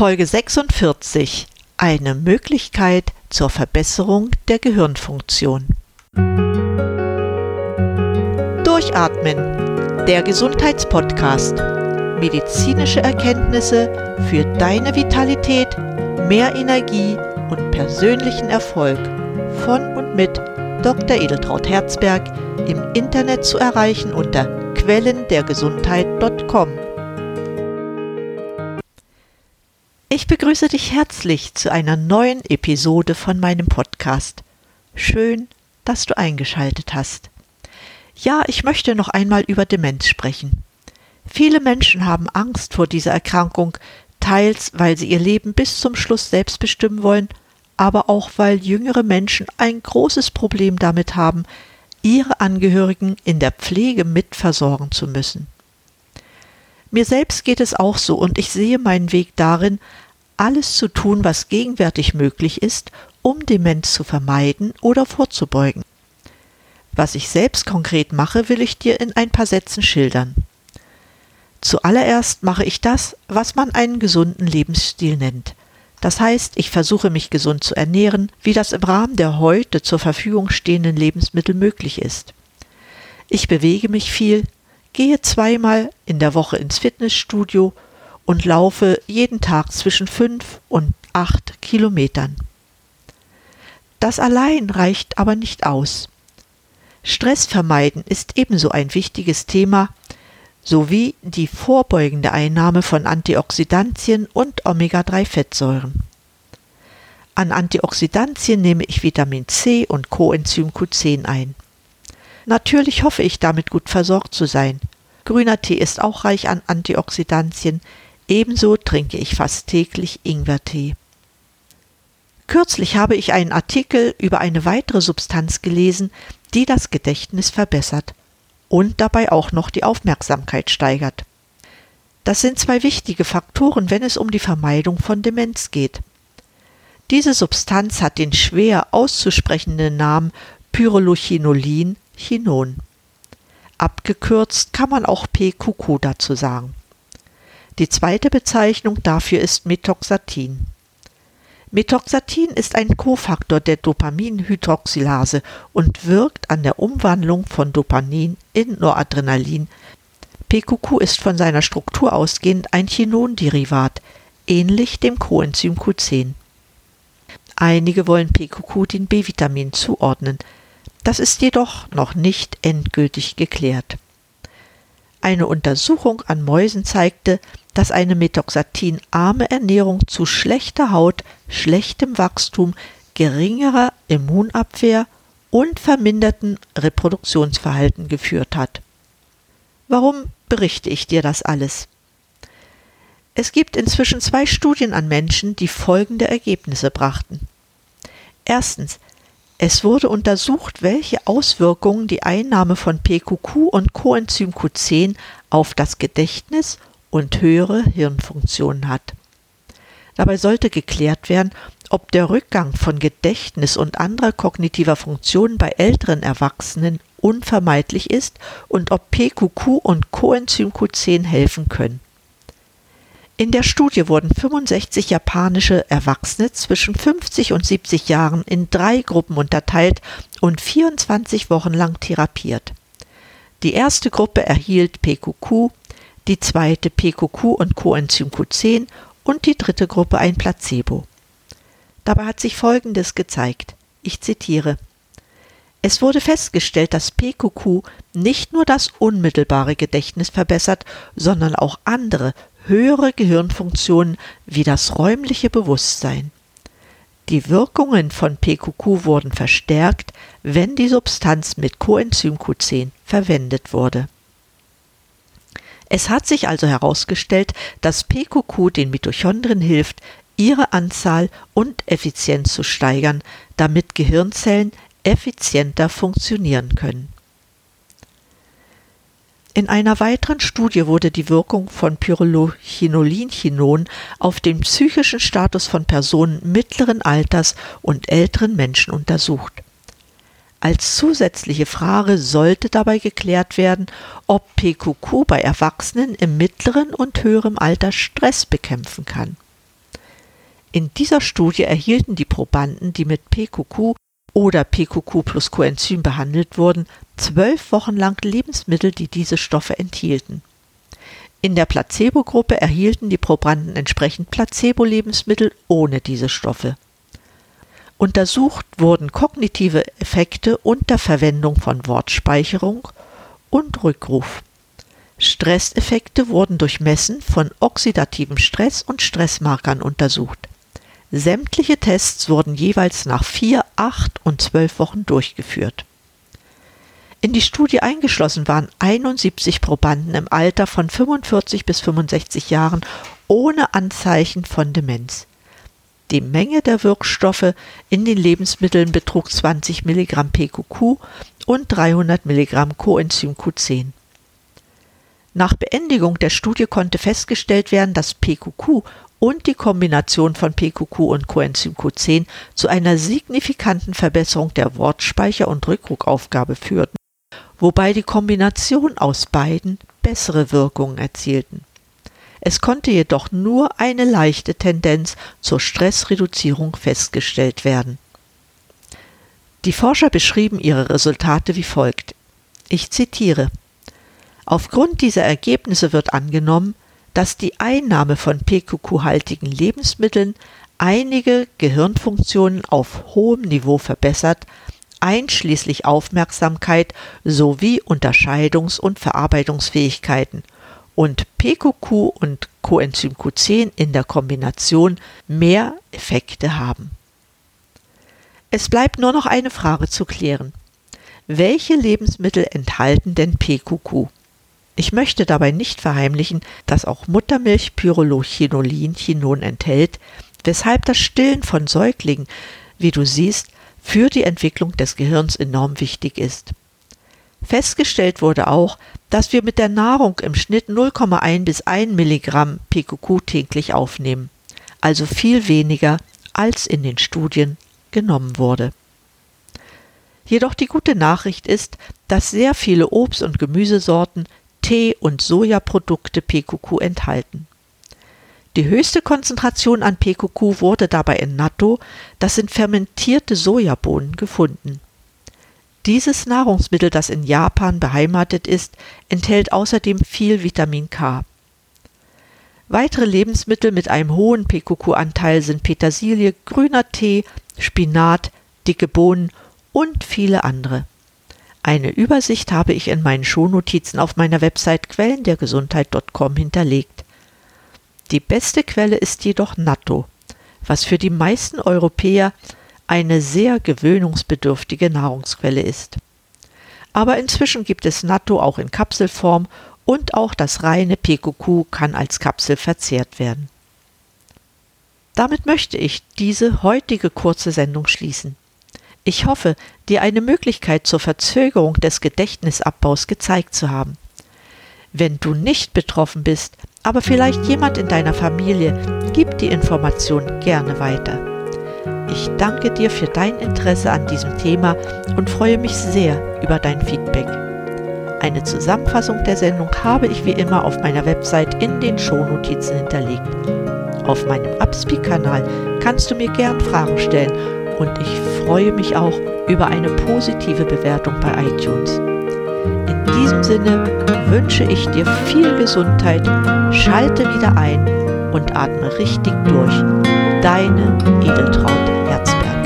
Folge 46 Eine Möglichkeit zur Verbesserung der Gehirnfunktion. Durchatmen, der Gesundheitspodcast. Medizinische Erkenntnisse für deine Vitalität, mehr Energie und persönlichen Erfolg von und mit Dr. Edeltraut Herzberg im Internet zu erreichen unter quellendergesundheit.com. Ich begrüße dich herzlich zu einer neuen Episode von meinem Podcast. Schön, dass du eingeschaltet hast. Ja, ich möchte noch einmal über Demenz sprechen. Viele Menschen haben Angst vor dieser Erkrankung, teils weil sie ihr Leben bis zum Schluss selbst bestimmen wollen, aber auch weil jüngere Menschen ein großes Problem damit haben, ihre Angehörigen in der Pflege mitversorgen zu müssen. Mir selbst geht es auch so und ich sehe meinen Weg darin, alles zu tun, was gegenwärtig möglich ist, um Demenz zu vermeiden oder vorzubeugen. Was ich selbst konkret mache, will ich dir in ein paar Sätzen schildern. Zuallererst mache ich das, was man einen gesunden Lebensstil nennt. Das heißt, ich versuche mich gesund zu ernähren, wie das im Rahmen der heute zur Verfügung stehenden Lebensmittel möglich ist. Ich bewege mich viel, gehe zweimal in der Woche ins Fitnessstudio und laufe jeden Tag zwischen fünf und acht Kilometern. Das allein reicht aber nicht aus. Stress vermeiden ist ebenso ein wichtiges Thema, sowie die vorbeugende Einnahme von Antioxidantien und Omega-3-Fettsäuren. An Antioxidantien nehme ich Vitamin C und Coenzym Q10 ein. Natürlich hoffe ich damit gut versorgt zu sein. Grüner Tee ist auch reich an Antioxidantien, ebenso trinke ich fast täglich Ingwertee. Kürzlich habe ich einen Artikel über eine weitere Substanz gelesen, die das Gedächtnis verbessert und dabei auch noch die Aufmerksamkeit steigert. Das sind zwei wichtige Faktoren, wenn es um die Vermeidung von Demenz geht. Diese Substanz hat den schwer auszusprechenden Namen Pyrroluchinolin Chinon. Abgekürzt kann man auch PQQ dazu sagen. Die zweite Bezeichnung dafür ist Methoxatin. Methoxatin ist ein Kofaktor der Dopaminhydroxylase und wirkt an der Umwandlung von Dopamin in Noradrenalin. PQQ ist von seiner Struktur ausgehend ein Chinonderivat, ähnlich dem Coenzym Q10. Einige wollen PQQ den B-Vitamin zuordnen. Das ist jedoch noch nicht endgültig geklärt. Eine Untersuchung an Mäusen zeigte, dass eine methoxatinarme Ernährung zu schlechter Haut, schlechtem Wachstum, geringerer Immunabwehr und verminderten Reproduktionsverhalten geführt hat. Warum berichte ich dir das alles? Es gibt inzwischen zwei Studien an Menschen, die folgende Ergebnisse brachten. Erstens, es wurde untersucht, welche Auswirkungen die Einnahme von PQQ und Coenzym Q10 auf das Gedächtnis und höhere Hirnfunktionen hat. Dabei sollte geklärt werden, ob der Rückgang von Gedächtnis und anderer kognitiver Funktionen bei älteren Erwachsenen unvermeidlich ist und ob PQQ und Coenzym Q10 helfen können. In der Studie wurden 65 japanische Erwachsene zwischen 50 und 70 Jahren in drei Gruppen unterteilt und 24 Wochen lang therapiert. Die erste Gruppe erhielt PQQ, die zweite PQQ und Coenzym Q10 und die dritte Gruppe ein Placebo. Dabei hat sich Folgendes gezeigt. Ich zitiere. Es wurde festgestellt, dass PQQ nicht nur das unmittelbare Gedächtnis verbessert, sondern auch andere, höhere Gehirnfunktionen wie das räumliche Bewusstsein. Die Wirkungen von PQQ wurden verstärkt, wenn die Substanz mit Coenzym Q10 verwendet wurde. Es hat sich also herausgestellt, dass PQQ den Mitochondrien hilft, ihre Anzahl und Effizienz zu steigern, damit Gehirnzellen effizienter funktionieren können. In einer weiteren Studie wurde die Wirkung von Pyrroluchinolinchinon auf den psychischen Status von Personen mittleren Alters und älteren Menschen untersucht. Als zusätzliche Frage sollte dabei geklärt werden, ob PQQ bei Erwachsenen im mittleren und höheren Alter Stress bekämpfen kann. In dieser Studie erhielten die Probanden, die mit PQQ oder PQQ plus Coenzym behandelt wurden, zwölf Wochen lang Lebensmittel, die diese Stoffe enthielten. In der Placebo-Gruppe erhielten die Probanden entsprechend Placebo-Lebensmittel ohne diese Stoffe. Untersucht wurden kognitive Effekte unter Verwendung von Wortspeicherung und Rückruf. Stresseffekte wurden durch Messen von oxidativem Stress und Stressmarkern untersucht. Sämtliche Tests wurden jeweils nach vier, acht und zwölf Wochen durchgeführt. In die Studie eingeschlossen waren 71 Probanden im Alter von 45 bis 65 Jahren ohne Anzeichen von Demenz. Die Menge der Wirkstoffe in den Lebensmitteln betrug 20 Milligramm PQQ und 300 Milligramm Coenzym Q10. Nach Beendigung der Studie konnte festgestellt werden, dass PQQ und die Kombination von PQQ und Coenzym Q10 zu einer signifikanten Verbesserung der Wortspeicher- und Rückrugaufgabe führten, wobei die Kombination aus beiden bessere Wirkungen erzielten. Es konnte jedoch nur eine leichte Tendenz zur Stressreduzierung festgestellt werden. Die Forscher beschrieben ihre Resultate wie folgt. Ich zitiere Aufgrund dieser Ergebnisse wird angenommen, dass die Einnahme von PQQ-haltigen Lebensmitteln einige Gehirnfunktionen auf hohem Niveau verbessert, einschließlich Aufmerksamkeit sowie Unterscheidungs- und Verarbeitungsfähigkeiten und PQQ und Coenzym Q10 in der Kombination mehr Effekte haben. Es bleibt nur noch eine Frage zu klären. Welche Lebensmittel enthalten denn PQQ? Ich möchte dabei nicht verheimlichen, dass auch Muttermilch Pyrrolochinolin-Chinon enthält, weshalb das Stillen von Säuglingen, wie du siehst, für die Entwicklung des Gehirns enorm wichtig ist. Festgestellt wurde auch, dass wir mit der Nahrung im Schnitt 0,1 bis 1 Milligramm PQQ täglich aufnehmen, also viel weniger als in den Studien genommen wurde. Jedoch die gute Nachricht ist, dass sehr viele Obst- und Gemüsesorten Tee- und Sojaprodukte PQQ enthalten. Die höchste Konzentration an PQQ wurde dabei in Natto, das sind fermentierte Sojabohnen, gefunden. Dieses Nahrungsmittel, das in Japan beheimatet ist, enthält außerdem viel Vitamin K. Weitere Lebensmittel mit einem hohen PQQ-Anteil sind Petersilie, grüner Tee, Spinat, dicke Bohnen und viele andere. Eine Übersicht habe ich in meinen Shownotizen auf meiner Website quellendergesundheit.com hinterlegt. Die beste Quelle ist jedoch Natto, was für die meisten Europäer eine sehr gewöhnungsbedürftige Nahrungsquelle ist. Aber inzwischen gibt es Natto auch in Kapselform und auch das reine PQQ kann als Kapsel verzehrt werden. Damit möchte ich diese heutige kurze Sendung schließen. Ich hoffe, dir eine Möglichkeit zur Verzögerung des Gedächtnisabbaus gezeigt zu haben. Wenn du nicht betroffen bist, aber vielleicht jemand in deiner Familie, gib die Information gerne weiter. Ich danke dir für dein Interesse an diesem Thema und freue mich sehr über dein Feedback. Eine Zusammenfassung der Sendung habe ich wie immer auf meiner Website in den Shownotizen hinterlegt. Auf meinem Upspeak-Kanal kannst du mir gern Fragen stellen und ich freue mich auch über eine positive Bewertung bei iTunes. In diesem Sinne wünsche ich dir viel Gesundheit, schalte wieder ein und atme richtig durch. Deine Edeltraut Herzberg.